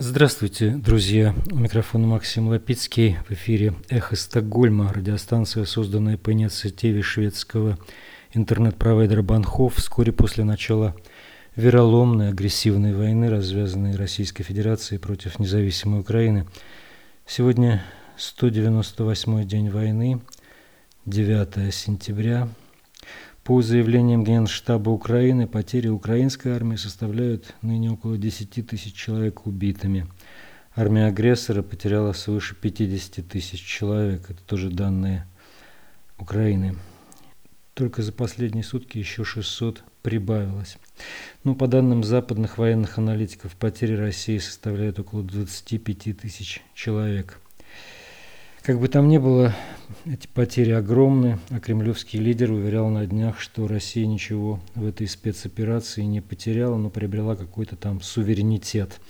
Здравствуйте, друзья. У микрофона Максим Лапицкий. В эфире «Эхо Стокгольма», радиостанция, созданная по инициативе шведского интернет-провайдера Банхов вскоре после начала вероломной агрессивной войны, развязанной Российской Федерацией против независимой Украины. Сегодня 198-й день войны, 9 сентября по заявлениям Генштаба Украины, потери украинской армии составляют ныне около 10 тысяч человек убитыми. Армия агрессора потеряла свыше 50 тысяч человек. Это тоже данные Украины. Только за последние сутки еще 600 прибавилось. Но по данным западных военных аналитиков, потери России составляют около 25 тысяч человек – как бы там ни было, эти потери огромны, а кремлевский лидер уверял на днях, что Россия ничего в этой спецоперации не потеряла, но приобрела какой-то там суверенитет.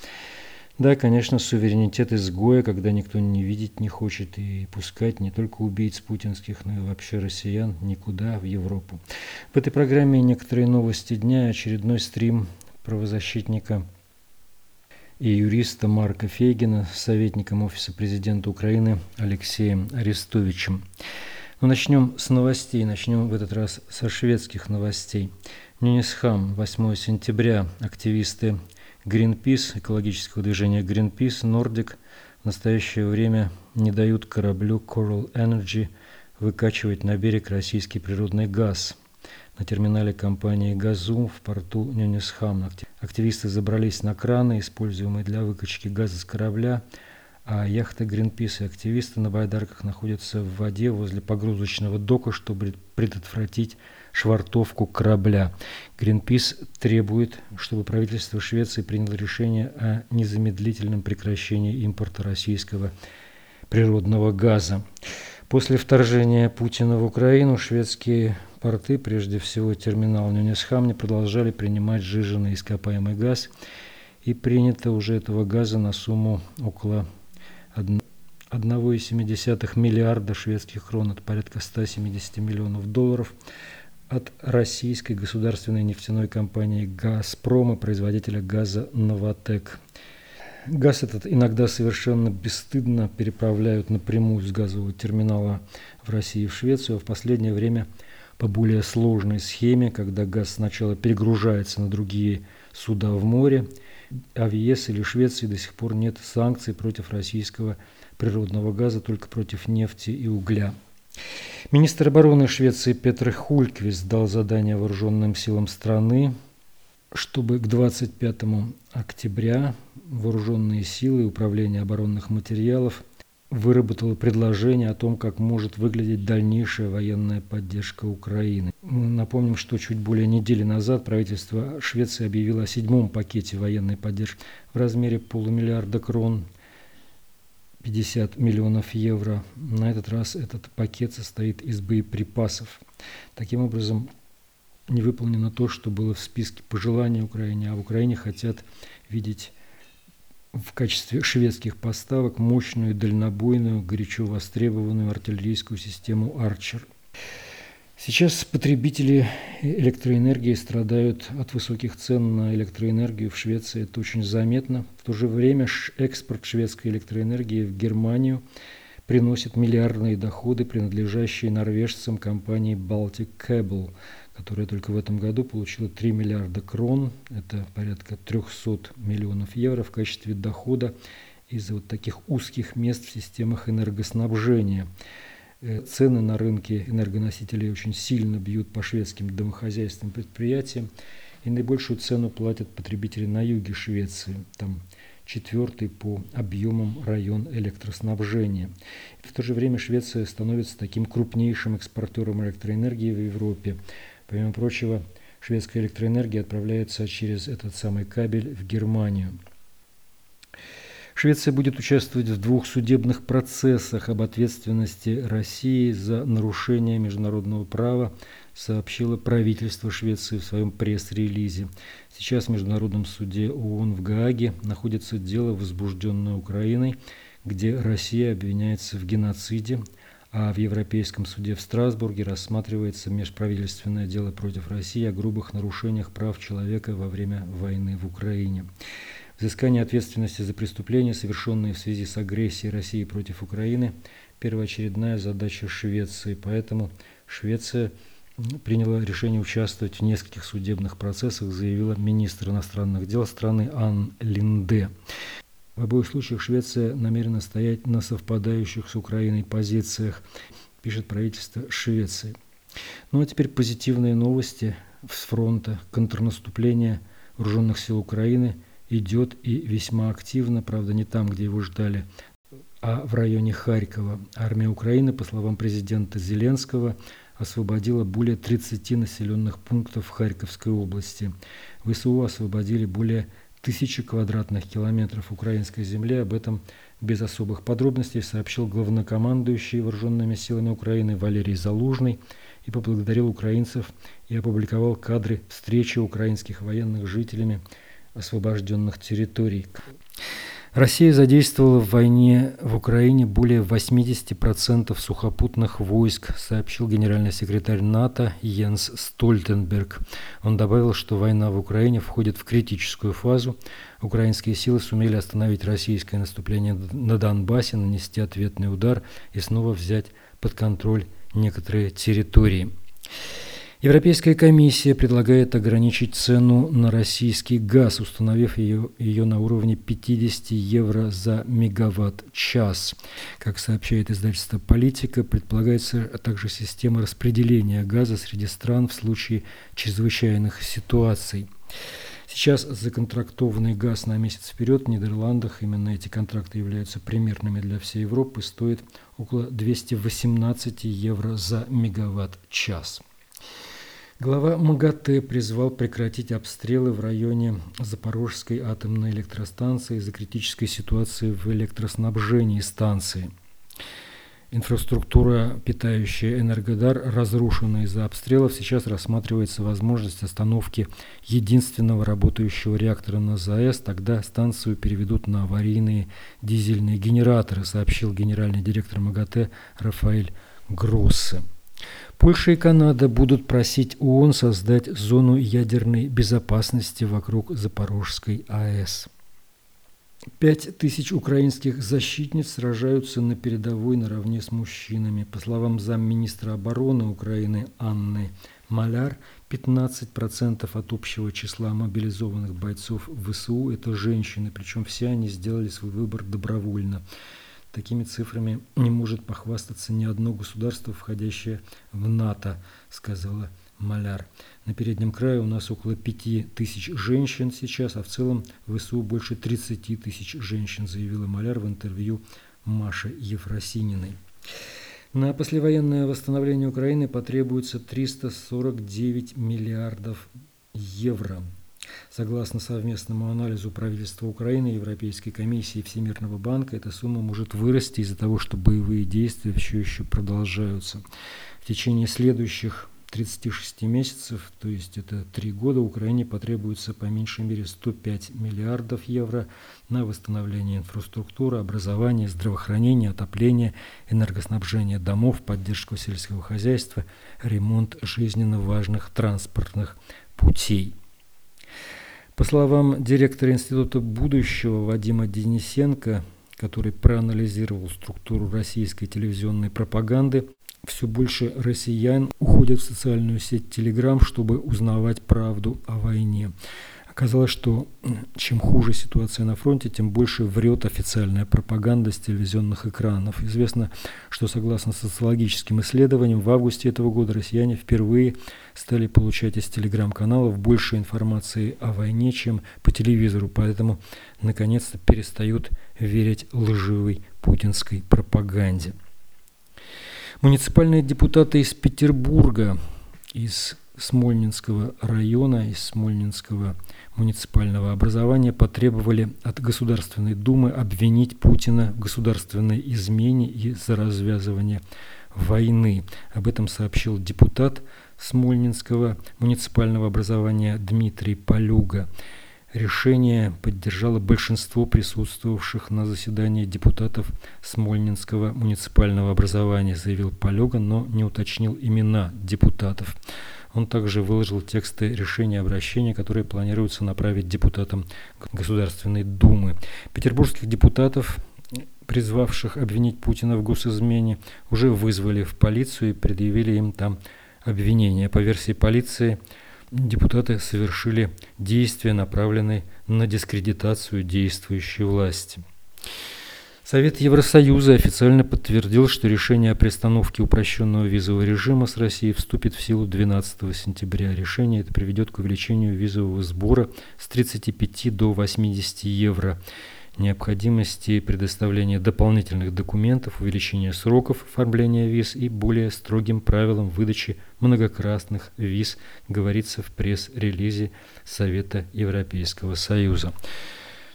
Да, конечно, суверенитет изгоя, когда никто не видеть не хочет и пускать не только убийц путинских, но и вообще россиян никуда в Европу. В этой программе некоторые новости дня, очередной стрим правозащитника – и юриста Марка Фейгина с советником Офиса президента Украины Алексеем Арестовичем. Но ну, начнем с новостей, начнем в этот раз со шведских новостей. Нюнисхам, 8 сентября, активисты Greenpeace, экологического движения Greenpeace, Nordic в настоящее время не дают кораблю Coral Energy выкачивать на берег российский природный газ – на терминале компании «Газум» в порту Нюнисхам. Активисты забрались на краны, используемые для выкачки газа с корабля, а яхта Greenpeace и активисты на байдарках находятся в воде возле погрузочного дока, чтобы предотвратить швартовку корабля. Greenpeace требует, чтобы правительство Швеции приняло решение о незамедлительном прекращении импорта российского природного газа. После вторжения Путина в Украину шведские порты, прежде всего терминал Нюнесхамни, продолжали принимать сжиженный ископаемый газ, и принято уже этого газа на сумму около 1,7 миллиарда шведских крон, это порядка 170 миллионов долларов, от российской государственной нефтяной компании «Газпром» и производителя газа «Новотек». Газ этот иногда совершенно бесстыдно переправляют напрямую с газового терминала в России в Швецию, а в последнее время – по более сложной схеме, когда газ сначала перегружается на другие суда в море, а в ЕС или Швеции до сих пор нет санкций против российского природного газа, только против нефти и угля. Министр обороны Швеции Петр Хульквист дал задание вооруженным силам страны, чтобы к 25 октября вооруженные силы и управление оборонных материалов выработала предложение о том, как может выглядеть дальнейшая военная поддержка Украины. Мы напомним, что чуть более недели назад правительство Швеции объявило о седьмом пакете военной поддержки в размере полумиллиарда крон, 50 миллионов евро. На этот раз этот пакет состоит из боеприпасов. Таким образом, не выполнено то, что было в списке пожеланий Украине, а в Украине хотят видеть в качестве шведских поставок мощную дальнобойную, горячо востребованную артиллерийскую систему «Арчер». Сейчас потребители электроэнергии страдают от высоких цен на электроэнергию в Швеции. Это очень заметно. В то же время экспорт шведской электроэнергии в Германию приносит миллиардные доходы, принадлежащие норвежцам компании Baltic Cable, которая только в этом году получила 3 миллиарда крон, это порядка 300 миллионов евро в качестве дохода из-за вот таких узких мест в системах энергоснабжения. Э, цены на рынке энергоносителей очень сильно бьют по шведским домохозяйственным предприятиям, и наибольшую цену платят потребители на юге Швеции. Там четвертый по объемам район электроснабжения. В то же время Швеция становится таким крупнейшим экспортером электроэнергии в Европе. Помимо прочего, шведская электроэнергия отправляется через этот самый кабель в Германию. Швеция будет участвовать в двух судебных процессах об ответственности России за нарушение международного права, сообщило правительство Швеции в своем пресс-релизе. Сейчас в Международном суде ООН в Гааге находится дело, возбужденное Украиной, где Россия обвиняется в геноциде, а в Европейском суде в Страсбурге рассматривается межправительственное дело против России о грубых нарушениях прав человека во время войны в Украине. Взыскание ответственности за преступления, совершенные в связи с агрессией России против Украины – первоочередная задача Швеции. Поэтому Швеция приняла решение участвовать в нескольких судебных процессах, заявила министр иностранных дел страны Ан Линде. В обоих случаях Швеция намерена стоять на совпадающих с Украиной позициях, пишет правительство Швеции. Ну а теперь позитивные новости с фронта. Контрнаступление вооруженных сил Украины идет и весьма активно, правда не там, где его ждали, а в районе Харькова. Армия Украины, по словам президента Зеленского, освободила более 30 населенных пунктов Харьковской области. ВСУ освободили более тысячи квадратных километров украинской земли. Об этом без особых подробностей сообщил главнокомандующий вооруженными силами Украины Валерий Залужный и поблагодарил украинцев и опубликовал кадры встречи украинских военных с жителями освобожденных территорий. Россия задействовала в войне в Украине более 80% сухопутных войск, сообщил генеральный секретарь НАТО Йенс Стольтенберг. Он добавил, что война в Украине входит в критическую фазу. Украинские силы сумели остановить российское наступление на Донбассе, нанести ответный удар и снова взять под контроль некоторые территории. Европейская комиссия предлагает ограничить цену на российский газ, установив ее, ее на уровне 50 евро за мегаватт-час. Как сообщает издательство «Политика», предполагается также система распределения газа среди стран в случае чрезвычайных ситуаций. Сейчас законтрактованный газ на месяц вперед в Нидерландах, именно эти контракты являются примерными для всей Европы, стоит около 218 евро за мегаватт-час. Глава МАГАТЭ призвал прекратить обстрелы в районе Запорожской атомной электростанции из-за критической ситуации в электроснабжении станции. Инфраструктура, питающая Энергодар, разрушена из-за обстрелов. Сейчас рассматривается возможность остановки единственного работающего реактора на ЗАЭС. Тогда станцию переведут на аварийные дизельные генераторы, сообщил генеральный директор МАГАТЭ Рафаэль Гроссе. Польша и Канада будут просить ООН создать зону ядерной безопасности вокруг Запорожской АЭС. Пять тысяч украинских защитниц сражаются на передовой наравне с мужчинами. По словам замминистра обороны Украины Анны Маляр, 15% от общего числа мобилизованных бойцов ВСУ – это женщины, причем все они сделали свой выбор добровольно. Такими цифрами не может похвастаться ни одно государство, входящее в НАТО, сказала Маляр. На переднем крае у нас около 5 тысяч женщин сейчас, а в целом в СУ больше 30 тысяч женщин, заявила Маляр в интервью Маше Ефросининой. На послевоенное восстановление Украины потребуется 349 миллиардов евро. Согласно совместному анализу правительства Украины, Европейской комиссии и Всемирного банка, эта сумма может вырасти из-за того, что боевые действия все еще продолжаются. В течение следующих 36 месяцев, то есть это три года, Украине потребуется по меньшей мере 105 миллиардов евро на восстановление инфраструктуры, образование, здравоохранение, отопление, энергоснабжение домов, поддержку сельского хозяйства, ремонт жизненно важных транспортных путей. По словам директора Института будущего Вадима Денисенко, который проанализировал структуру российской телевизионной пропаганды, все больше россиян уходят в социальную сеть Telegram, чтобы узнавать правду о войне. Оказалось, что чем хуже ситуация на фронте, тем больше врет официальная пропаганда с телевизионных экранов. Известно, что согласно социологическим исследованиям, в августе этого года россияне впервые стали получать из телеграм-каналов больше информации о войне, чем по телевизору, поэтому наконец-то перестают верить лживой путинской пропаганде. Муниципальные депутаты из Петербурга, из Смольнинского района, из Смольнинского муниципального образования потребовали от Государственной Думы обвинить Путина в государственной измене и за развязывание войны. Об этом сообщил депутат Смольнинского муниципального образования Дмитрий Полюга. Решение поддержало большинство присутствовавших на заседании депутатов Смольнинского муниципального образования, заявил Полюга, но не уточнил имена депутатов. Он также выложил тексты решения обращения, которые планируется направить депутатам Государственной Думы. Петербургских депутатов призвавших обвинить Путина в госизмене, уже вызвали в полицию и предъявили им там обвинения. По версии полиции, депутаты совершили действия, направленные на дискредитацию действующей власти. Совет Евросоюза официально подтвердил, что решение о приостановке упрощенного визового режима с Россией вступит в силу 12 сентября. Решение это приведет к увеличению визового сбора с 35 до 80 евро необходимости предоставления дополнительных документов, увеличения сроков оформления виз и более строгим правилам выдачи многократных виз, говорится в пресс-релизе Совета Европейского Союза.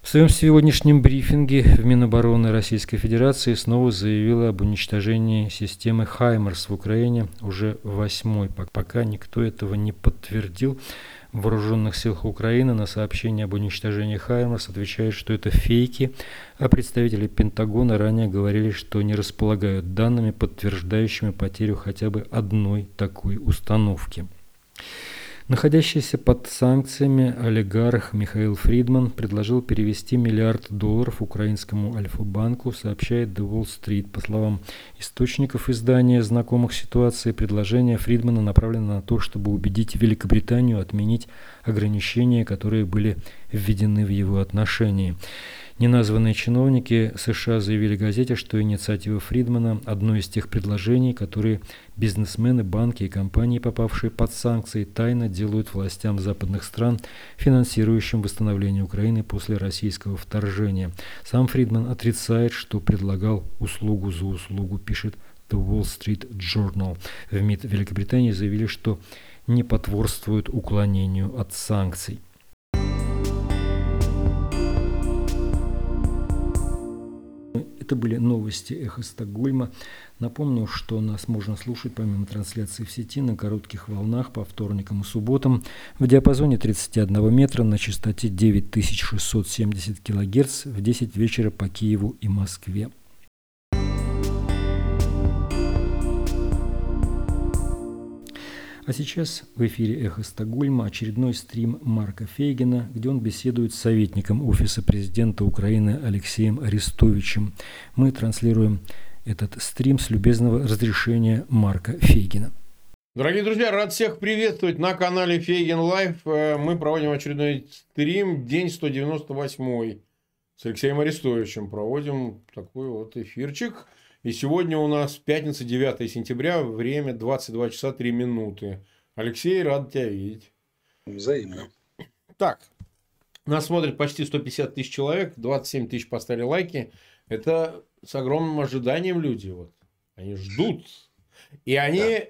В своем сегодняшнем брифинге в Минобороны Российской Федерации снова заявила об уничтожении системы «Хаймерс» в Украине уже восьмой. Пока никто этого не подтвердил, в вооруженных силах Украины на сообщение об уничтожении «Хаймерс» отвечают, что это фейки, а представители Пентагона ранее говорили, что не располагают данными, подтверждающими потерю хотя бы одной такой установки. Находящийся под санкциями олигарх Михаил Фридман предложил перевести миллиард долларов украинскому Альфа-банку, сообщает The Wall Street. По словам источников издания, знакомых ситуации, предложение Фридмана направлено на то, чтобы убедить Великобританию отменить ограничения, которые были введены в его отношении. Неназванные чиновники США заявили газете, что инициатива Фридмана – одно из тех предложений, которые бизнесмены, банки и компании, попавшие под санкции, тайно делают властям западных стран, финансирующим восстановление Украины после российского вторжения. Сам Фридман отрицает, что предлагал услугу за услугу, пишет The Wall Street Journal. В МИД Великобритании заявили, что не потворствуют уклонению от санкций. Это были новости «Эхо Стокгольма». Напомню, что нас можно слушать помимо трансляции в сети на коротких волнах по вторникам и субботам в диапазоне 31 метра на частоте 9670 кГц в 10 вечера по Киеву и Москве. А сейчас в эфире «Эхо Стокгольма» очередной стрим Марка Фейгина, где он беседует с советником Офиса президента Украины Алексеем Арестовичем. Мы транслируем этот стрим с любезного разрешения Марка Фейгина. Дорогие друзья, рад всех приветствовать на канале Фейгин Live. Э, мы проводим очередной стрим, день 198 с Алексеем Арестовичем. Проводим такой вот эфирчик. И сегодня у нас пятница, 9 сентября, время 22 часа 3 минуты. Алексей, рад тебя видеть. Взаимно. Так, нас смотрит почти 150 тысяч человек, 27 тысяч поставили лайки. Это с огромным ожиданием люди. Вот. Они ждут. И они да.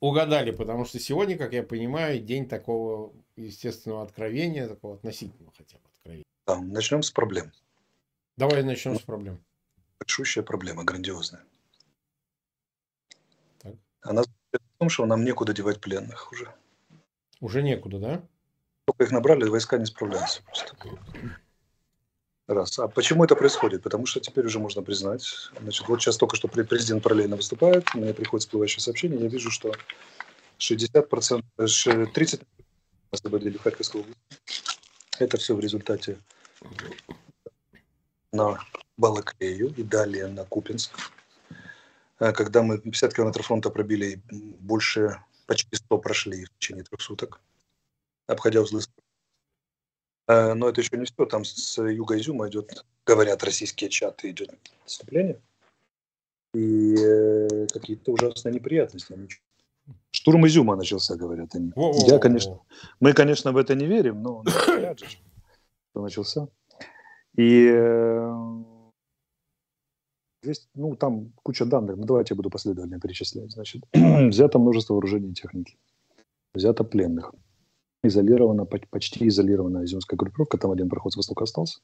угадали, потому что сегодня, как я понимаю, день такого естественного откровения, такого относительного хотя бы откровения. Да, начнем с проблем. Давай начнем с проблем большущая проблема, грандиозная. Так. Она в том, что нам некуда девать пленных уже. Уже некуда, да? Только их набрали, войска не справляются просто. Раз. А почему это происходит? Потому что теперь уже можно признать. Значит, вот сейчас только что президент параллельно выступает, мне приходит всплывающее сообщение, я вижу, что 60%, 30% освободили Харьковскую область. Это все в результате на Балаклею и далее на Купинск. Э, когда мы 50 километров фронта пробили, больше, почти 100 прошли в течение трех суток, обходя узлы. Э, но это еще не все. Там с юга Изюма идет, говорят российские чаты, идет отступление. И э, какие-то ужасные неприятности. Штурм Изюма начался, говорят они. Я, конечно, мы, конечно, в это не верим, но что начался. И Здесь, ну, там куча данных, ну, давайте я буду последовательно перечислять. Значит, взято множество вооружений и техники, взято пленных, изолирована, почти изолирована изюмская группировка, там один проход с востока остался,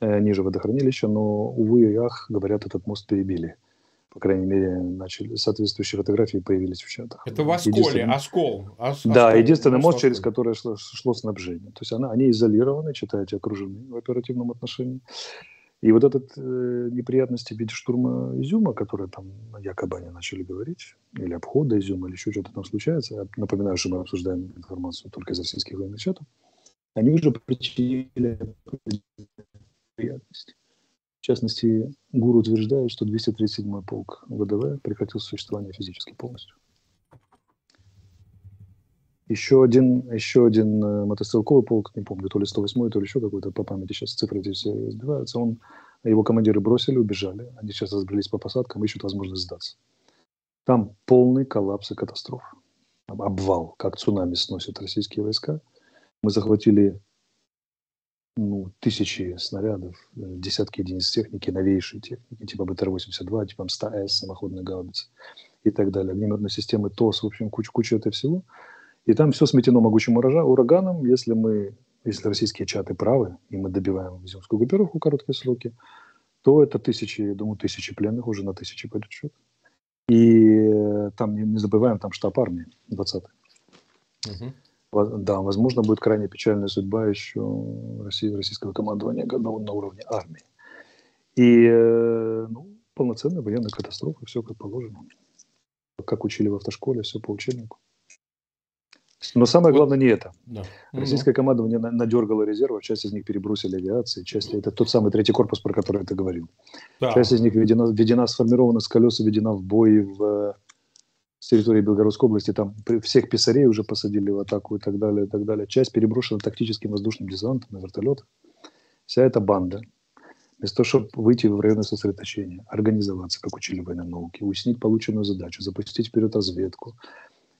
э, ниже водохранилища, но, увы и ах, говорят, этот мост перебили. По крайней мере, начали соответствующие фотографии появились в чатах. Это в Осколе, Оскол. Ос, да, оскол, единственный мост, через который шло, шло снабжение. То есть она, они изолированы, читаете, окружены в оперативном отношении. И вот этот э, неприятности в виде штурма Изюма, которые там якобы они начали говорить, или обхода Изюма, или еще что-то там случается, я напоминаю, что мы обсуждаем информацию только из российских военных чатов, они уже причинили неприятности. В частности, Гуру утверждает, что 237-й полк ВДВ прекратил существование физически полностью. Еще один, еще один э, мотострелковый полк, не помню, то ли 108 то ли еще какой-то, по памяти сейчас цифры эти все сбиваются, он, его командиры бросили, убежали. Они сейчас разбрелись по посадкам, ищут возможность сдаться. Там полный коллапс и катастрофа. Обвал, как цунами сносят российские войска. Мы захватили ну, тысячи снарядов, э, десятки единиц техники, новейшей техники, типа БТР-82, типа М100С, самоходная гаубица и так далее. Огнеметные системы ТОС, в общем, куча-куча этого всего – и там все сметено могучим ураганом. Если мы, если российские чаты правы, и мы добиваем Изюмскую группировку в короткие сроки, то это тысячи, я думаю, тысячи пленных, уже на тысячи пойдет счет. И э, там, не, не забываем, там штаб армии 20-й. Угу. Да, возможно, будет крайне печальная судьба еще России, российского командования на, на уровне армии. И э, ну, полноценная военная катастрофа, все как положено. Как учили в автошколе, все по учебнику. Но самое главное не это. Да. Российское командование надергало резервов, часть из них перебросили авиации, часть это тот самый третий корпус, про который ты говорил. Да. Часть из них введена, введена, сформирована с колеса, введена в бой в с территории Белгородской области, там всех писарей уже посадили в атаку и так далее, и так далее. Часть переброшена тактическим воздушным десантом на вертолетах. Вся эта банда, вместо того, чтобы выйти в районы сосредоточения, организоваться, как учили военной науки, уяснить полученную задачу, запустить вперед разведку,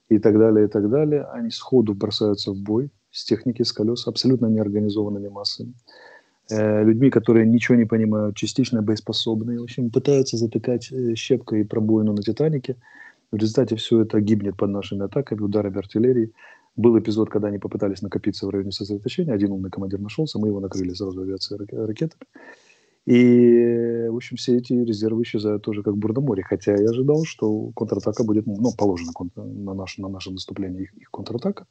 и так далее, и так далее, они сходу бросаются в бой с техники, с колес, абсолютно неорганизованными массами. Э, людьми, которые ничего не понимают, частично боеспособные. В общем, пытаются затыкать э, щепкой пробоину на «Титанике». В результате все это гибнет под нашими атаками, ударами артиллерии. Был эпизод, когда они попытались накопиться в районе сосредоточения. Один умный командир нашелся, мы его накрыли сразу авиацией ракетами. И, в общем, все эти резервы исчезают тоже как в море. Хотя я ожидал, что контратака будет, ну, положено на наше, на наше наступление их, их контратака.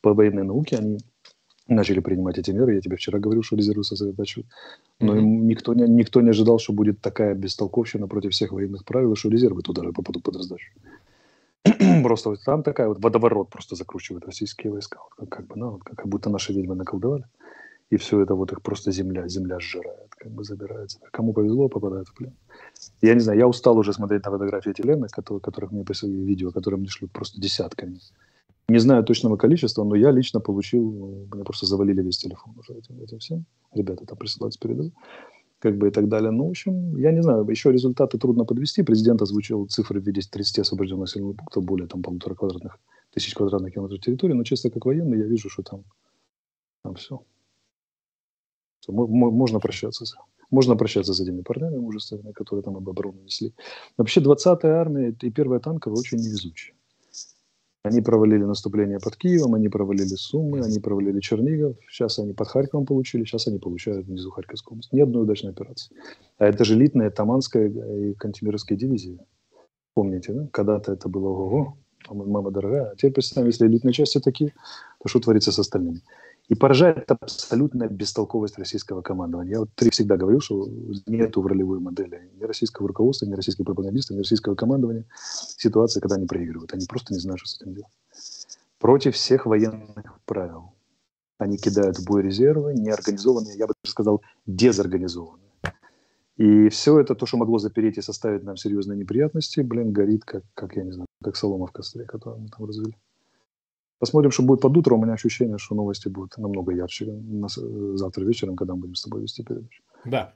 По военной науке они начали принимать эти меры. Я тебе вчера говорил, что резервы сосредотачивают. Но mm-hmm. никто, не, никто не ожидал, что будет такая бестолковщина против всех военных правил, что резервы туда же попадут под раздачу. просто вот там такая вот водоворот просто закручивает российские войска. Вот как, как бы, ну, вот, как будто наши ведьмы наколдовали и все это вот их просто земля, земля сжирает, как бы забирается. Кому повезло, попадает в плен. Я не знаю, я устал уже смотреть на фотографии этих которые, которых мне прислали, видео, которые мне шлют просто десятками. Не знаю точного количества, но я лично получил, меня просто завалили весь телефон уже этим, этим всем. Ребята там присылают спереду как бы и так далее. Ну, в общем, я не знаю, еще результаты трудно подвести. Президент озвучил цифры в виде 30 освобожденных населенных пунктов, более там полутора квадратных тысяч квадратных километров территории, но чисто как военный я вижу, что там, там все можно прощаться можно прощаться с этими парнями мужественными, которые там оборону несли. Вообще 20-я армия и первая танковая очень невезучая. Они провалили наступление под Киевом, они провалили Суммы, они провалили Чернигов, сейчас они под Харьковом получили, сейчас они получают внизу Харьковской области. Ни одной удачной операции. А это же элитная Таманская и Кантемировская дивизии. Помните, да? Когда-то это было ого, мама дорогая. А теперь представим, если элитные части такие, то что творится с остальными? И поражает абсолютная бестолковость российского командования. Я вот всегда говорил, что нет в ролевой модели ни российского руководства, ни российских пропагандистов, ни российского командования ситуации, когда они проигрывают. Они просто не знают, что с этим делать. Против всех военных правил. Они кидают в бой резервы, неорганизованные, я бы даже сказал, дезорганизованные. И все это, то, что могло запереть и составить нам серьезные неприятности, блин, горит, как, как я не знаю, как солома в костре, которую мы там развели. Посмотрим, что будет под утро. У меня ощущение, что новости будут намного ярче завтра вечером, когда мы будем с тобой вести передачу. Да.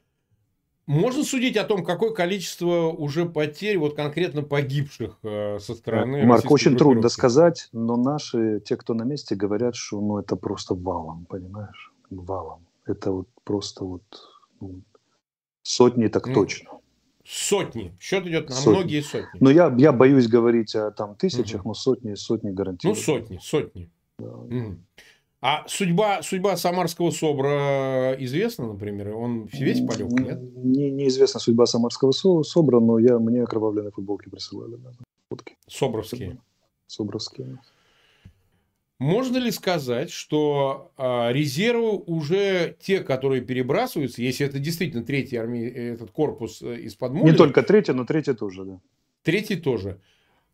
Можно судить о том, какое количество уже потерь, вот конкретно погибших э, со стороны Марк, очень трудно сказать, но наши, те, кто на месте, говорят, что ну, это просто валом, понимаешь? Валом. Это вот просто вот ну, сотни так ну, точно. Сотни. Счет идет на сотни. многие сотни. Но я, я боюсь говорить о там тысячах, угу. но сотни, сотни гарантированно. Ну, сотни, сотни. Да. Угу. А судьба, судьба Самарского СОБРа известна, например? Он весь полег, нет? Не, неизвестна судьба Самарского СОБРа, но я, мне окровавленные футболки присылали. Да, фотки. Собровские. Собровские. Можно ли сказать, что э, резервы уже те, которые перебрасываются, если это действительно третий армии, этот корпус э, из-под Не только третий, но третий тоже, да. Третий тоже.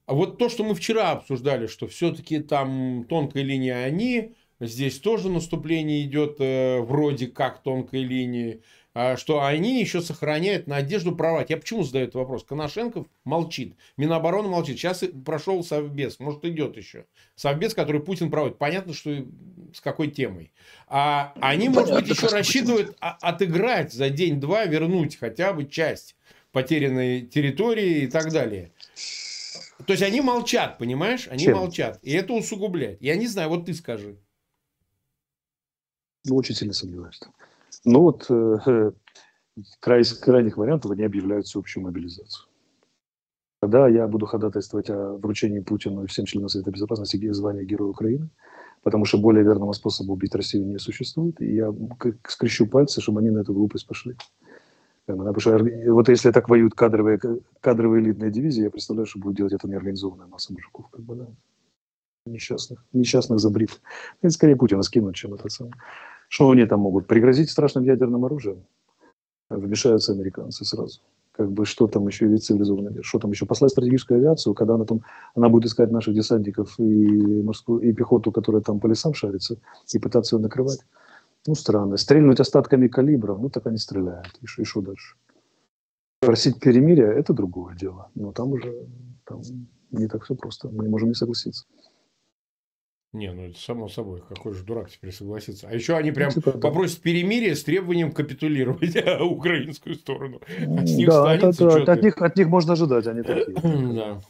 А вот то, что мы вчера обсуждали, что все-таки там тонкая линия они, здесь тоже наступление идет э, вроде как тонкой линии. А, что они еще сохраняют надежду прорвать. Я почему задаю этот вопрос? Коношенков молчит, Минобороны молчит. Сейчас прошел Совбез, может идет еще. Совбез, который Путин проводит. Понятно, что с какой темой. А они, ну, может быть, еще рассчитывают отыграть за день-два, вернуть хотя бы часть потерянной территории и так далее. То есть они молчат, понимаешь? Они Чем? молчат. И это усугубляет. Я не знаю, вот ты скажи. Ну, очень сильно сомневаюсь. Ну вот э, край, крайних вариантов они объявляют всеобщую мобилизацию. Тогда я буду ходатайствовать о вручении Путину и всем членам Совета Безопасности звания Героя Украины, потому что более верного способа убить Россию не существует. И я скрещу пальцы, чтобы они на эту глупость пошли. Потому что вот если так воюют кадровые, кадровые элитные дивизии, я представляю, что будет делать это неорганизованная масса мужиков. Как бы, да. Несчастных, несчастных забрив. Это скорее Путина скинуть, чем это самое. Что они там могут? Пригрозить страшным ядерным оружием? Вмешаются американцы сразу. Как бы что там еще вид цивилизованный мир? Что там еще? Послать стратегическую авиацию, когда она там, она будет искать наших десантников и морскую, и пехоту, которая там по лесам шарится, и пытаться ее накрывать. Ну, странно. Стрельнуть остатками калибров, ну, так они стреляют. И что дальше? Просить перемирия – это другое дело. Но там уже там не так все просто. Мы не можем не согласиться. Не, ну это само собой, какой же дурак теперь согласится. А еще они прям ну, типа, попросят перемирия с требованием капитулировать украинскую сторону. От них да, это, это, от, них, от них можно ожидать, они такие. да.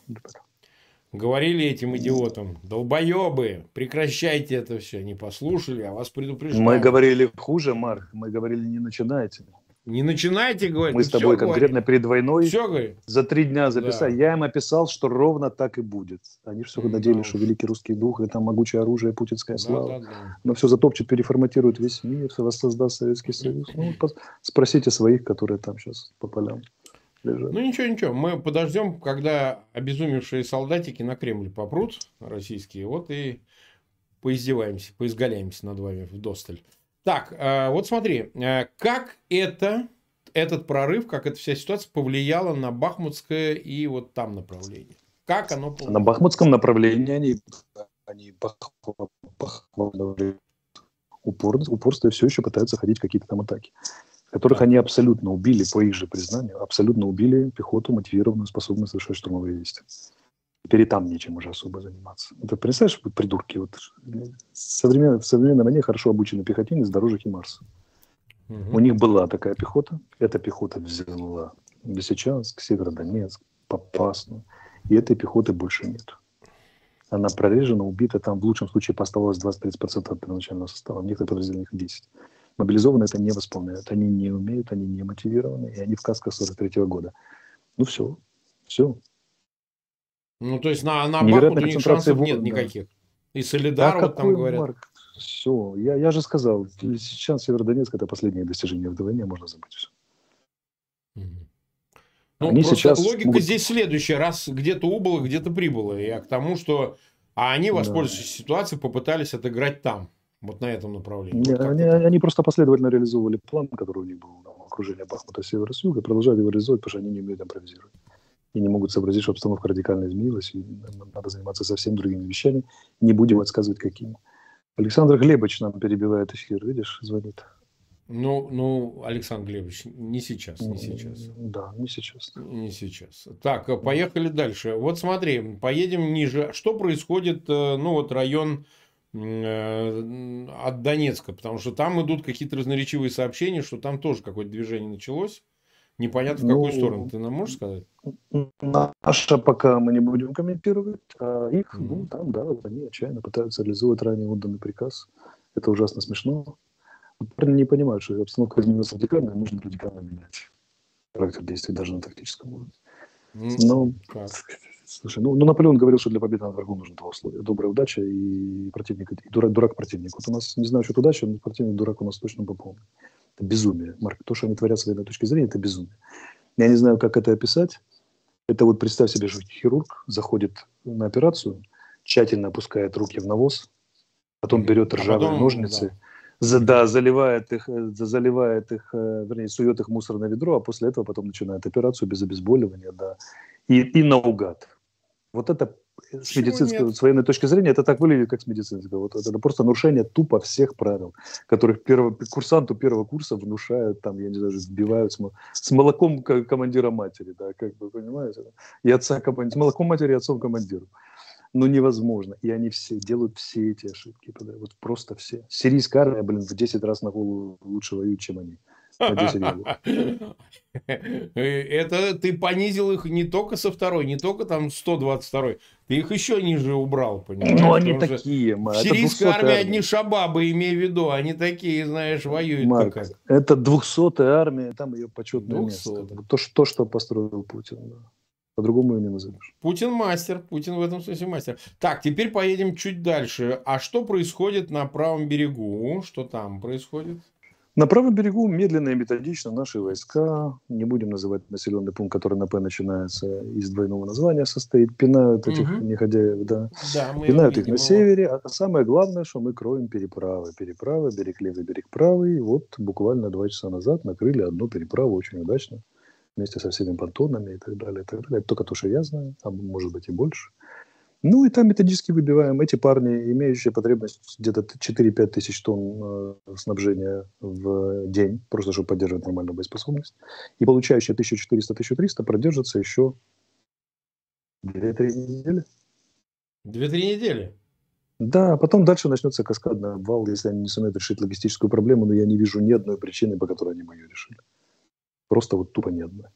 Говорили этим идиотам, долбоебы, прекращайте это все, не послушали, а вас предупреждали. Мы говорили хуже, Марк, мы говорили не начинайте. Не начинайте говорить. Мы с тобой конкретно говорит. перед войной все за три дня записали. Да. Я им описал, что ровно так и будет. Они все mm, надеялись, да, что великий русский дух, это могучее оружие, путинская слава. Да, да. Но все затопчет, переформатирует весь мир, все воссоздаст Советский Союз. Ну, спросите своих, которые там сейчас по полям лежат. Ну ничего, ничего. Мы подождем, когда обезумевшие солдатики на Кремль попрут, российские, вот и поиздеваемся, поизгаляемся над вами в досталь. Так, э, вот смотри, э, как это, этот прорыв, как эта вся ситуация повлияла на Бахмутское и вот там направление? Как оно повлияло? На Бахмутском направлении они, они упор, упорство все еще пытаются ходить какие-то там атаки, которых они абсолютно убили, по их же признанию, абсолютно убили пехоту, мотивированную, способную совершать штурмовые действия. Теперь и там нечем уже особо заниматься. Это представляешь, придурки, вот в современной, в современной войне хорошо обучены пехотинец дороже Химарса. Угу. У них была такая пехота. Эта пехота взяла Лисичанск, Северодонецк, Попасну. И этой пехоты больше нет. Она прорежена, убита. Там в лучшем случае поставалось 20-30% от первоначального состава. В некоторых подразделениях 10. Мобилизованные это не восполняют. Они не умеют, они не мотивированы. И они в касках 43 -го года. Ну все. Все. Ну, то есть на, на Бахмут у них шансов нет да. никаких. И Солидар, а вот там говорят. Марк? Все, я, я же сказал, сейчас Северодонецк это последнее достижение в войне, можно забыть все. Ну, они сейчас логика могут... здесь следующая. Раз где-то убыло, где-то прибыло. Я к тому, что а они, воспользовавшись да. ситуацией, попытались отыграть там. Вот на этом направлении. Нет, вот они, они просто последовательно реализовывали план, который у них был окружение Бахмута севера с юга, продолжали его реализовывать, потому что они не умеют импровизировать и не могут сообразить, что обстановка радикально изменилась, и надо заниматься совсем другими вещами. Не будем отсказывать, какими. Александр Глебович нам перебивает эфир, видишь, звонит. Ну, ну, Александр Глебович, не сейчас, не сейчас. Да, не сейчас. Не сейчас. Так, поехали дальше. Вот смотри, поедем ниже. Что происходит, э, ну, вот район э, от Донецка, потому что там идут какие-то разноречивые сообщения, что там тоже какое-то движение началось. Непонятно, в какую ну, сторону. Ты нам можешь сказать? Наша пока мы не будем комментировать, а их, mm-hmm. ну, там, да, они отчаянно пытаются реализовать ранее отданный приказ. Это ужасно смешно. Парни не понимают, что обстановка изменилась радикально, и нужно радикально менять характер действий даже на тактическом уровне. Mm-hmm. Но, слушай, ну, ну, Наполеон говорил, что для победы над врагом нужно два условия. Добрая удача и противник, и дурак, дурак противник. Вот у нас, не знаю, что удача, но противник дурак у нас точно по полной. Это безумие, Марк. То, что они творят с военной точки зрения, это безумие. Я не знаю, как это описать. Это вот представь себе, что хирург заходит на операцию, тщательно опускает руки в навоз, потом берет а ржавые а потом, ножницы, да за, да, заливает их, э, заливает их, э, вернее, сует их в мусорное ведро, а после этого потом начинает операцию без обезболивания, да, и, и наугад. Вот это с медицинской, нет? с военной точки зрения, это так выглядит, как с медицинской. Вот это просто нарушение тупо всех правил, которых первого, курсанту первого курса внушают, там, я не знаю, сбивают с, с молоком командира матери, да, как вы понимаете, и отца командира, с молоком матери и отцом командиру ну невозможно. И они все делают все эти ошибки. Вот просто все. Сирийская армия, блин, в 10 раз на голову лучше воюет, чем они. Это ты понизил их не только со второй, не только там 122, ты их еще ниже убрал, понимаешь? Ну, они такие. Сирийская армия одни шабабы, имею в виду, они такие, знаешь, воюют Марк, как. Это 200-я армия, там ее почетное 200. место. То, что, что построил Путин. Да. По-другому ее не назовешь. Путин мастер. Путин в этом смысле мастер. Так, теперь поедем чуть дальше. А что происходит на правом берегу? Что там происходит? На правом берегу медленно и методично наши войска, не будем называть населенный пункт, который на П начинается, из двойного названия состоит, пинают этих угу. негодяев, да, да пинают их на севере, а самое главное, что мы кроем переправы. Переправы, берег левый, берег правый. Вот буквально два часа назад накрыли одну переправу очень удачно вместе со всеми понтонами и так далее, и так далее. Это только то, что я знаю, а может быть и больше. Ну и там методически выбиваем. Эти парни, имеющие потребность где-то 4-5 тысяч тонн э, снабжения в день, просто чтобы поддерживать нормальную боеспособность, и получающие 1400-1300 продержатся еще 2-3 недели. 2-3 недели? Да, потом дальше начнется каскадный обвал, если они не сумеют решить логистическую проблему, но я не вижу ни одной причины, по которой они бы ее решили. Просто вот тупо ни одной.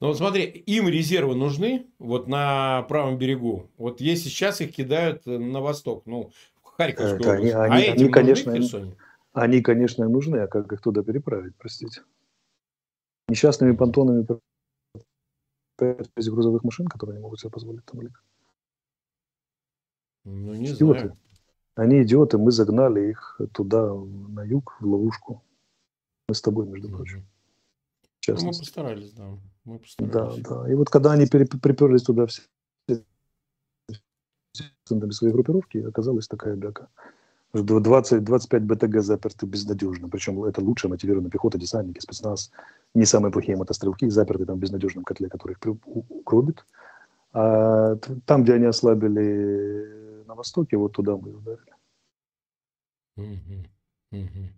Ну вот смотри, им резервы нужны вот на правом берегу. Вот если сейчас их кидают на восток, ну, в Харьковскую это, область. Они, а они, они конечно, они, конечно, нужны, а как их туда переправить, простите? Несчастными понтонами из грузовых машин, которые не могут себе позволить там или Ну, не идиоты. знаю. Они идиоты, мы загнали их туда, на юг, в ловушку. Мы с тобой, между прочим. Ну, мы постарались, да. Мы постарались. Да, да. И вот когда они приперлись туда все центрами своей группировки, оказалась такая бяка. 20-25 БТГ заперты безнадежно. Причем это лучшая мотивированная пехота, десантники, спецназ. Не самые плохие мотострелки, заперты там в безнадежном котле, который их угробит. А там, где они ослабили на востоке, вот туда мы ударили. Угу. Угу.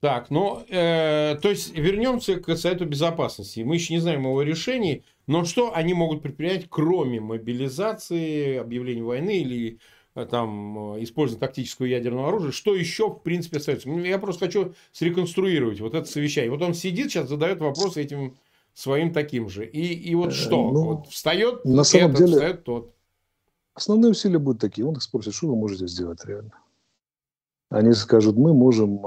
Так, ну, э, то есть вернемся к Совету Безопасности. Мы еще не знаем его решений, но что они могут предпринять, кроме мобилизации, объявления войны или э, там э, использования тактического ядерного оружия, что еще, в принципе, остается? Я просто хочу среконструировать вот это совещание. Вот он сидит сейчас, задает вопросы этим своим таким же. И, и вот э, что? Ну, вот встает на самом этот, деле, встает тот. Основные усилия будут такие. Он их спросит, что вы можете сделать реально. Они скажут, мы можем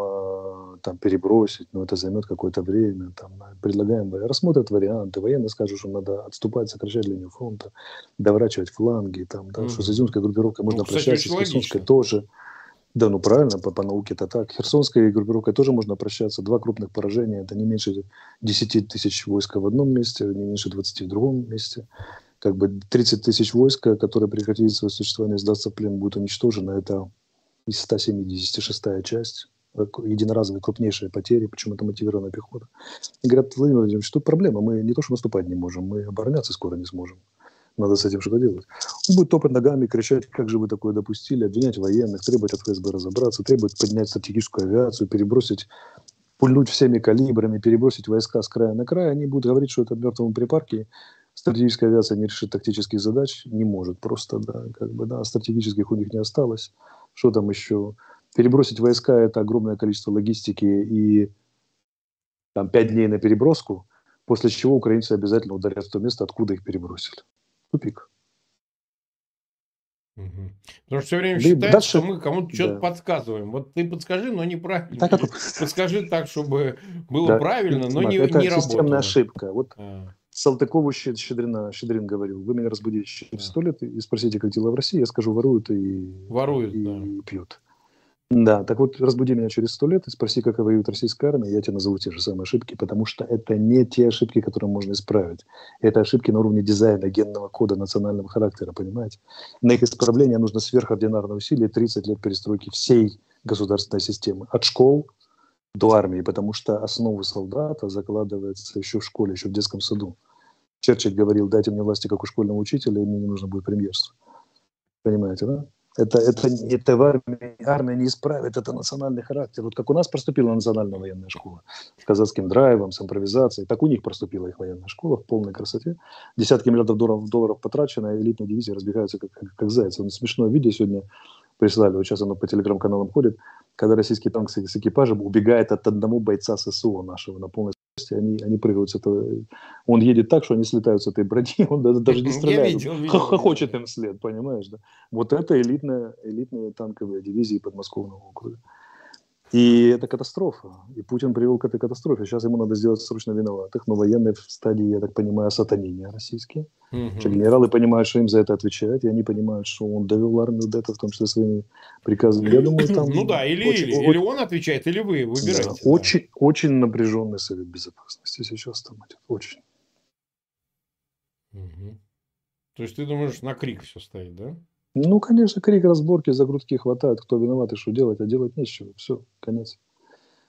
там перебросить, но это займет какое-то время, там, предлагаем, рассмотрят варианты, военные скажут, что надо отступать, сокращать линию фронта, доворачивать фланги, там, да, mm-hmm. что с изюмской группировкой можно ну, прощаться, с Херсонской тоже. Да, ну правильно, по, по науке это так. Херсонской группировкой тоже можно прощаться. Два крупных поражения, это не меньше 10 тысяч войск в одном месте, не меньше 20 в другом месте. Как бы 30 тысяч войск, которые прекратили свое существование, сдастся в плен, будет уничтожено. Это из 176 часть единоразовые крупнейшие потери, причем это мотивированная пехота. И говорят, Владимир Владимирович, что проблема, мы не то, что наступать не можем, мы обороняться скоро не сможем. Надо с этим что-то делать. Он будет топать ногами, кричать, как же вы такое допустили, обвинять военных, требовать от ФСБ разобраться, требовать поднять стратегическую авиацию, перебросить, пульнуть всеми калибрами, перебросить войска с края на край. Они будут говорить, что это мертвому припарке, стратегическая авиация не решит тактических задач, не может просто, да, как бы, да, стратегических у них не осталось. Что там еще? Перебросить войска – это огромное количество логистики и там, пять дней на переброску, после чего украинцы обязательно ударят в то место, откуда их перебросили. Тупик. Угу. Потому что все время да считают, дальше... что мы кому-то что-то да. подсказываем. Вот ты подскажи, но неправильно. Так, это... Подскажи так, чтобы было да, правильно, но не, это не работало. системная ошибка. Вот а. Салтыкову Щедрина, Щедрин говорил, вы меня разбудите через сто лет и спросите, как дела в России, я скажу, воруют и, воруют, и, да. и пьют. Да, так вот разбуди меня через сто лет и спроси, как воюет российская армия, я тебе назову те же самые ошибки, потому что это не те ошибки, которые можно исправить. Это ошибки на уровне дизайна, генного кода, национального характера, понимаете? На их исправление нужно сверхординарное усилие, 30 лет перестройки всей государственной системы, от школ до армии, потому что основы солдата закладывается еще в школе, еще в детском саду. Черчилль говорил, дайте мне власти, как у школьного учителя, и мне не нужно будет премьерство. Понимаете, да? Это, это, это в армии, армия не исправит, это национальный характер. Вот как у нас проступила национальная военная школа с казахским драйвом, с импровизацией, так у них проступила их военная школа в полной красоте. Десятки миллиардов долларов, долларов потрачено, а элитные дивизии разбегаются как, как, как зайцы. Он смешное видео сегодня прислали, вот сейчас оно по телеграм-каналам ходит, когда российский танк с, экипажем убегает от одного бойца ССО нашего на полной они, они прыгают с этого. Он едет так, что они слетают с этой брони, он даже не стреляет. Я видел, видел, Хохочет им след, понимаешь, да? Вот это элитная, элитные танковые дивизии подмосковного округа. И это катастрофа. И Путин привел к этой катастрофе. Сейчас ему надо сделать срочно виноватых. Но военные в стадии, я так понимаю, сатанения российские. Угу. Что генералы понимают, что им за это отвечают. И они понимают, что он довел армию до этого, в том числе своими приказами. Я думаю, там... Ну да, или, очень, или, очень, или он отвечает, или вы выбираете. Да, да. Очень, очень напряженный совет безопасности сейчас там идет. Очень. Угу. То есть ты думаешь, на крик все стоит, да? Ну, конечно, крик, разборки, закрутки хватает, кто виноват и что делать, а делать нечего. Все, конец.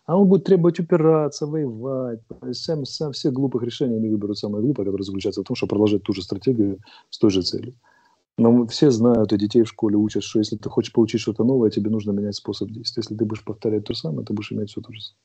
А он будет требовать упираться, воевать. Сам, сам все глупых решений не выберут самое глупое, которое заключается в том, что продолжать ту же стратегию с той же целью. Но мы все знают, и детей в школе учат, что если ты хочешь получить что-то новое, тебе нужно менять способ действия. Если ты будешь повторять то же самое, ты будешь иметь все то же самое.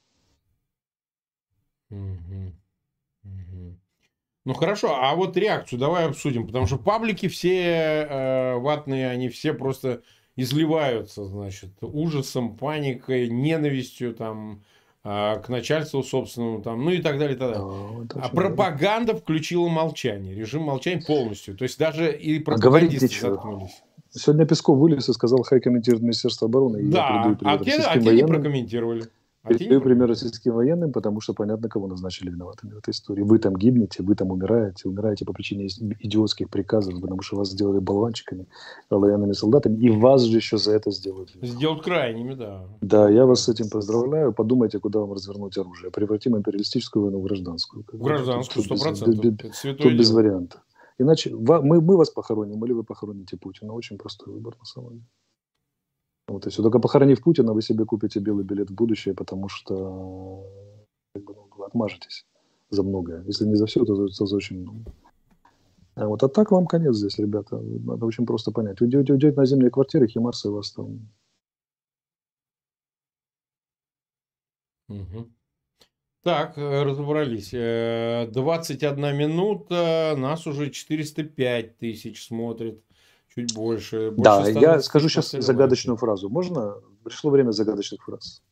Ну хорошо, а вот реакцию давай обсудим, потому что паблики все э, ватные, они все просто изливаются, значит, ужасом, паникой, ненавистью там э, к начальству собственному, там, ну и так далее, и так далее. О, а пропаганда включила молчание, режим молчания полностью, то есть даже и пропагандисты а заткнулись. Сегодня Песков вылез и сказал, хай комментирует Министерство обороны. Да, а те, а те не прокомментировали. Передаю пример российским военным, потому что понятно, кого назначили виноватыми в этой истории. Вы там гибнете, вы там умираете, умираете по причине идиотских приказов, потому что вас сделали болванчиками, военными солдатами, и вас же еще за это сделают. Сделают крайними, да. Да, я вас с этим поздравляю. Подумайте, куда вам развернуть оружие. Превратим империалистическую войну в гражданскую. В гражданскую, сто процентов. Тут, тут без вариантов. Иначе мы, мы вас похороним, или вы похороните Путина. Очень простой выбор на самом деле. Вот и все. Только похоронив Путина, вы себе купите белый билет в будущее, потому что как бы, ну, отмажетесь за многое. Если не за все, то за, за очень много. А вот а так вам конец здесь, ребята. Надо очень просто понять. Уйдете, уйдете на зимние квартиры, химарсы вас там... Угу. Так, э, разобрались. 21 э, минута, нас уже 405 тысяч смотрит чуть больше. больше да, я скажу сейчас загадочную фразу. Можно? Пришло время загадочных фраз.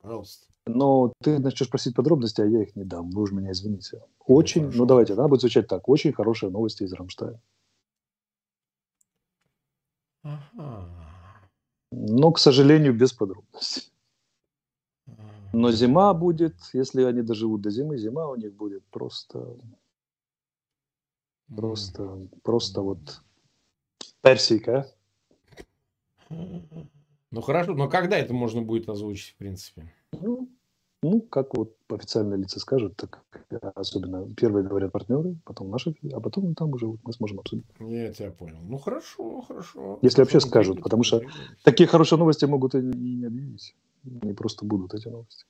Пожалуйста. Но ты начнешь просить подробности, а я их не дам. Вы уж меня извините. Очень, ну, ну давайте, она будет звучать так. Очень хорошие новости из Рамштайна. Ага. Но, к сожалению, без подробностей. Но зима будет, если они доживут до зимы, зима у них будет просто, просто, просто вот Персика. Ну хорошо, но когда это можно будет озвучить, в принципе? Ну, ну как вот официальные лица скажут, так особенно первые говорят партнеры, потом наши, а потом там уже вот мы сможем обсудить. Я тебя понял. Ну хорошо, хорошо. Если вообще скажут, потому что такие хорошие новости могут и не объявить. Не просто будут эти новости.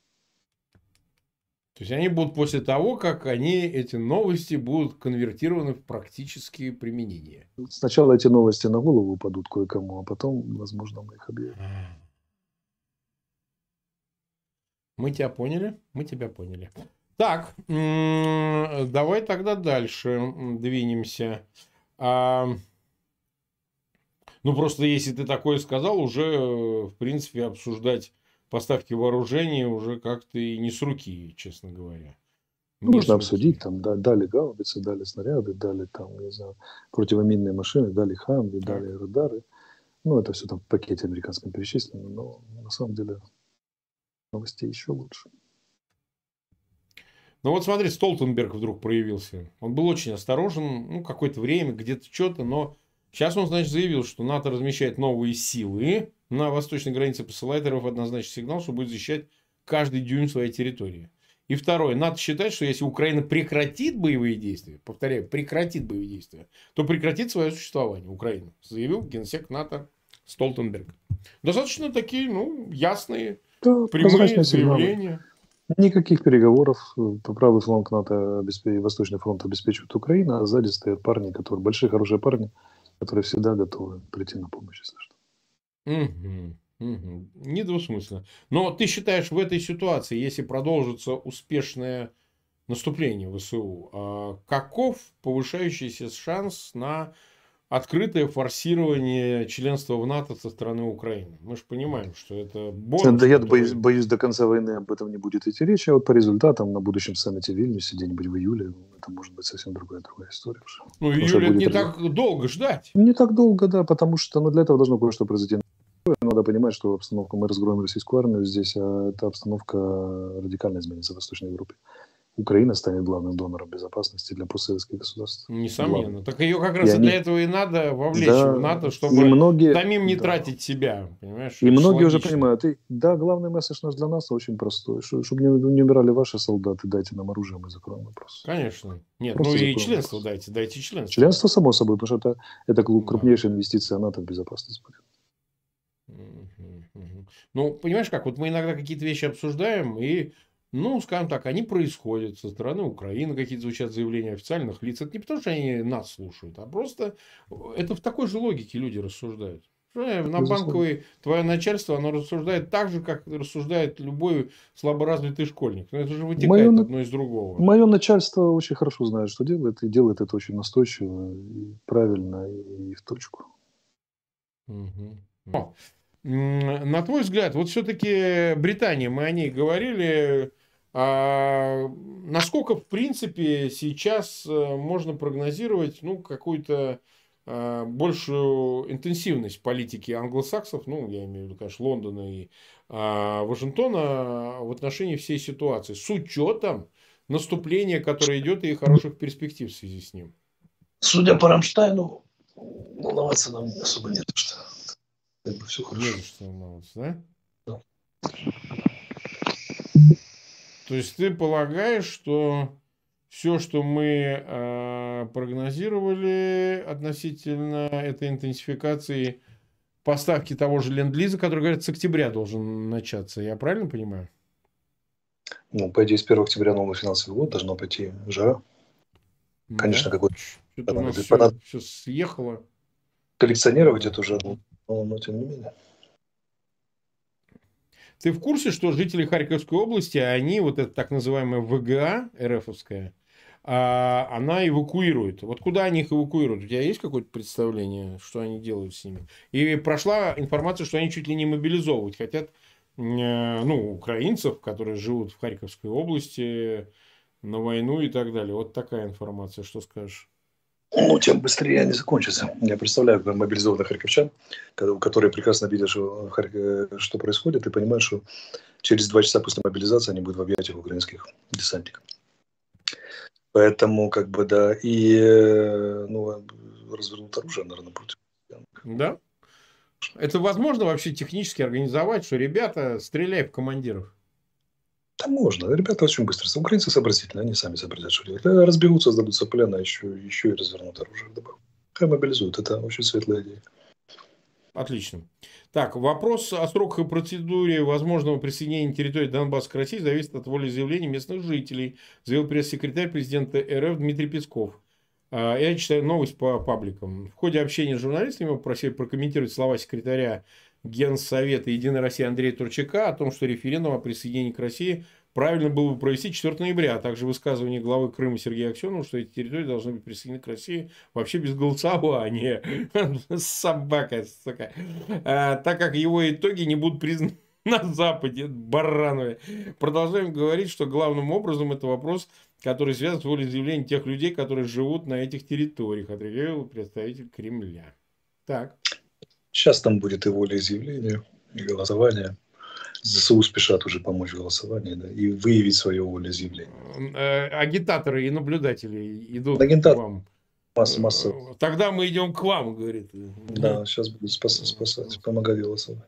То есть они будут после того, как они, эти новости будут конвертированы в практические применения. Сначала эти новости на голову упадут кое-кому, а потом, возможно, мы их объявим. Мы тебя поняли? Мы тебя поняли. Так, давай тогда дальше двинемся. А, ну, просто если ты такое сказал, уже, в принципе, обсуждать поставки вооружения уже как-то и не с руки, честно говоря. Не Нужно обсудить, там да, дали гаубицы, дали снаряды, дали там, не знаю, противоминные машины, дали хамви, так. дали радары. Ну, это все там в пакете американском перечислено, но на самом деле новостей еще лучше. Ну вот смотри, Столтенберг вдруг проявился. Он был очень осторожен, ну, какое-то время, где-то что-то, но Сейчас он, значит, заявил, что НАТО размещает новые силы на восточной границе, посылает РФ однозначный сигнал, что будет защищать каждый дюйм своей территории. И второе, надо считать, что если Украина прекратит боевые действия, повторяю, прекратит боевые действия, то прекратит свое существование Украина, заявил генсек НАТО Столтенберг. Достаточно такие, ну, ясные, да, прямые заявления. Никаких переговоров. По правый фланг НАТО, Восточный фронт обеспечивает Украина, а сзади стоят парни, которые большие, хорошие парни, которые всегда готовы прийти на помощь, если что. Угу. Угу. Недвусмысленно. Но ты считаешь, в этой ситуации, если продолжится успешное наступление ВСУ, а каков повышающийся шанс на открытое форсирование членства в НАТО со стороны Украины. Мы же понимаем, что это бонус. Да я который... боюсь, боюсь, до конца войны об этом не будет идти речи, а вот по результатам на будущем саммите в Вильнюсе где-нибудь в июле, это может быть совсем другая другая история уже. Ну, июля не так долго ждать. Не так долго, да, потому что ну, для этого должно кое-что произойти надо понимать, что обстановка, мы разгромим российскую армию здесь, а эта обстановка радикально изменится в Восточной Европе. Украина станет главным донором безопасности для постсоветских государств. Несомненно. Главным. Так ее как раз и для они... этого и надо вовлечь да, в НАТО, чтобы и многие... самим не да. тратить себя. Понимаешь? И многие логично. уже понимают. И, да, главный месседж наш для нас очень простой. Чтобы не, не умирали ваши солдаты, дайте нам оружие, мы закроем вопрос. Конечно. Нет, просто ну и членство вопрос. дайте, дайте членство. Членство, само собой, потому что это, это крупнейшая да. инвестиция НАТО в безопасность будет. Ну, понимаешь как, вот мы иногда какие-то вещи обсуждаем, и ну, скажем так, они происходят со стороны Украины, какие-то звучат заявления официальных лиц. Это не потому, что они нас слушают, а просто это в такой же логике люди рассуждают. На банковой твое начальство, оно рассуждает так же, как рассуждает любой слаборазвитый школьник. Но это же вытекает мое, одно из другого. Мое начальство очень хорошо знает, что делает, и делает это очень настойчиво, и правильно, и в точку. Угу. На твой взгляд, вот все-таки Британия, мы о ней говорили, а насколько, в принципе, сейчас э, можно прогнозировать ну, какую-то а, большую интенсивность политики англосаксов, ну, я имею в виду, конечно, Лондона и а, Вашингтона в отношении всей ситуации, с учетом наступления, которое идет, и хороших перспектив в связи с ним? Судя по Рамштайну, волноваться нам особо нет, что как бы все хорошо. Не что волноваться, да? Да. То есть ты полагаешь, что все, что мы э, прогнозировали относительно этой интенсификации поставки того же ленд-лиза, который, говорят, с октября должен начаться. Я правильно понимаю? Ну, по идее, с 1 октября новый финансовый год должно пойти жара. Конечно, да? какой-то... Что-то у нас все, все съехало. Коллекционировать это уже, но, но тем не менее. Ты в курсе, что жители Харьковской области, они, вот это так называемая ВГА РФовская, она эвакуирует. Вот куда они их эвакуируют? У тебя есть какое-то представление, что они делают с ними? И прошла информация, что они чуть ли не мобилизовывать хотят э, ну, украинцев, которые живут в Харьковской области на войну и так далее. Вот такая информация. Что скажешь? Ну, тем быстрее они закончатся. Я представляю мобилизованных харьковчан, которые прекрасно видят, что, что происходит, и понимают, что через два часа после мобилизации они будут в объятиях украинских десантников. Поэтому, как бы, да, и ну, развернут оружие, наверное, против. Да? Это возможно вообще технически организовать, что ребята, стреляй в командиров? Да можно. Ребята очень быстро. Украинцы сообразительные, они сами сообразят, что делать. Разбегутся, сдадутся плена, еще, еще и развернут оружие. Хай мобилизуют. Это очень светлая идея. Отлично. Так, вопрос о сроках и процедуре возможного присоединения территории Донбасса к России зависит от воли заявлений местных жителей, заявил пресс-секретарь президента РФ Дмитрий Песков. А, я читаю новость по пабликам. В ходе общения с журналистами его попросили прокомментировать слова секретаря Генсовета Единой России Андрея Турчака о том, что референдум о присоединении к России правильно было бы провести 4 ноября, а также высказывание главы Крыма Сергея Аксенова, что эти территории должны быть присоединены к России вообще без голосования. Собака, сука. А, так как его итоги не будут признаны на Западе, баранове. Продолжаем говорить, что главным образом это вопрос, который связан с волеизъявлением тех людей, которые живут на этих территориях, отреагировал представитель Кремля. Так. Сейчас там будет и волеизъявление, и голосование. ЗСУ спешат уже помочь в голосовании да, и выявить свое волеизъявление. Э, агитаторы и наблюдатели идут Агитат... к вам. Масса, масса. Тогда мы идем к вам, говорит. Да, сейчас буду спасать, спасать помогать голосовать.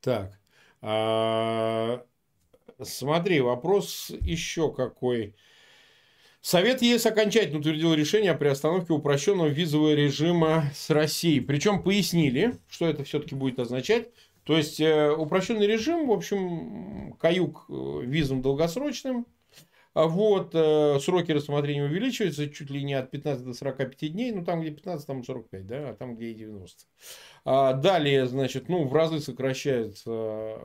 Так. А, смотри, вопрос еще какой. Совет ЕС окончательно утвердил решение о приостановке упрощенного визового режима с Россией. Причем пояснили, что это все-таки будет означать. То есть э, упрощенный режим, в общем, каюк э, визам долгосрочным. А вот э, сроки рассмотрения увеличиваются чуть ли не от 15 до 45 дней, ну там где 15, там 45, да, а там где и 90. А далее, значит, ну в разы сокращаются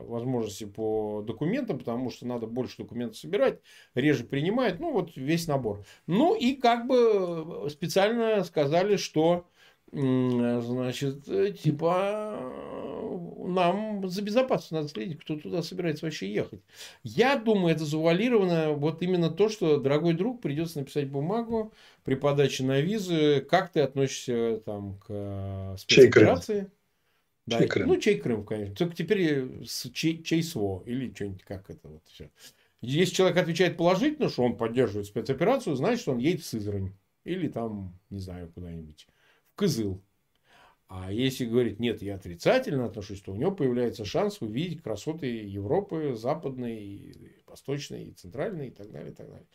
возможности по документам, потому что надо больше документов собирать, реже принимать, ну вот весь набор. Ну и как бы специально сказали, что значит, типа, нам за безопасность надо следить, кто туда собирается вообще ехать. Я думаю, это завуалировано вот именно то, что, дорогой друг, придется написать бумагу при подаче на визы, как ты относишься там к спецоперации. Да, чей Крым? Ну, чей Крым, конечно. Только теперь с чей, чей СВО или что-нибудь как это вот все. Если человек отвечает положительно, что он поддерживает спецоперацию, значит, он едет в Сызрань. Или там, не знаю, куда-нибудь кызыл. А если говорить, нет, я отрицательно отношусь, то у него появляется шанс увидеть красоты Европы, западной, восточной, центральной и так далее, и так далее.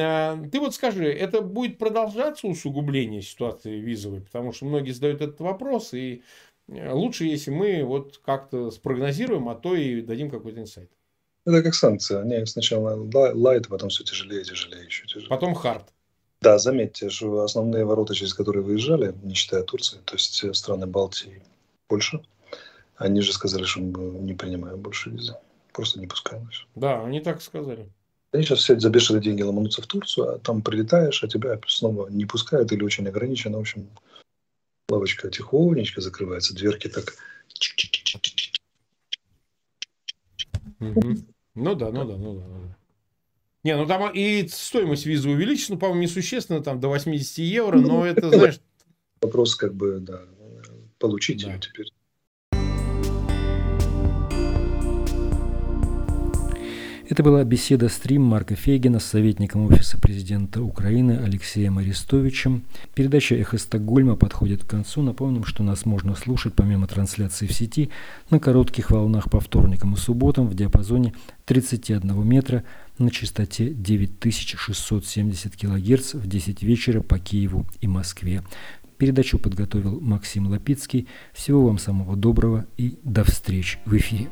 А, ты вот скажи, это будет продолжаться усугубление ситуации визовой? Потому что многие задают этот вопрос, и э, лучше, если мы вот как-то спрогнозируем, а то и дадим какой-то инсайт. Это как санкция. Они сначала лайт, потом все тяжелее, тяжелее, еще тяжелее. Потом хард. Да, заметьте, что основные ворота, через которые выезжали, не считая Турции, то есть э, страны Балтии, Польша, они же сказали, что мы не принимаем больше визы. Просто не пускаем. Да, они так сказали. Они сейчас все за бешеные деньги ломанутся в Турцию, а там прилетаешь, а тебя снова не пускают или очень ограничено. В общем, лавочка тихонечко закрывается, дверки так... Ну да, ну да, ну да. Ну да. Не, ну там и стоимость визы увеличена, ну, по-моему, несущественно, там до 80 евро, но ну, это, знаешь... Вопрос как бы, да, получить да. ее теперь. Это была беседа стрим Марка Фейгина с советником Офиса президента Украины Алексеем Арестовичем. Передача «Эхо Стокгольма» подходит к концу. Напомним, что нас можно слушать помимо трансляции в сети на коротких волнах по вторникам и субботам в диапазоне 31 метра на частоте 9670 кГц в 10 вечера по Киеву и Москве. Передачу подготовил Максим Лапицкий. Всего вам самого доброго и до встречи в эфире.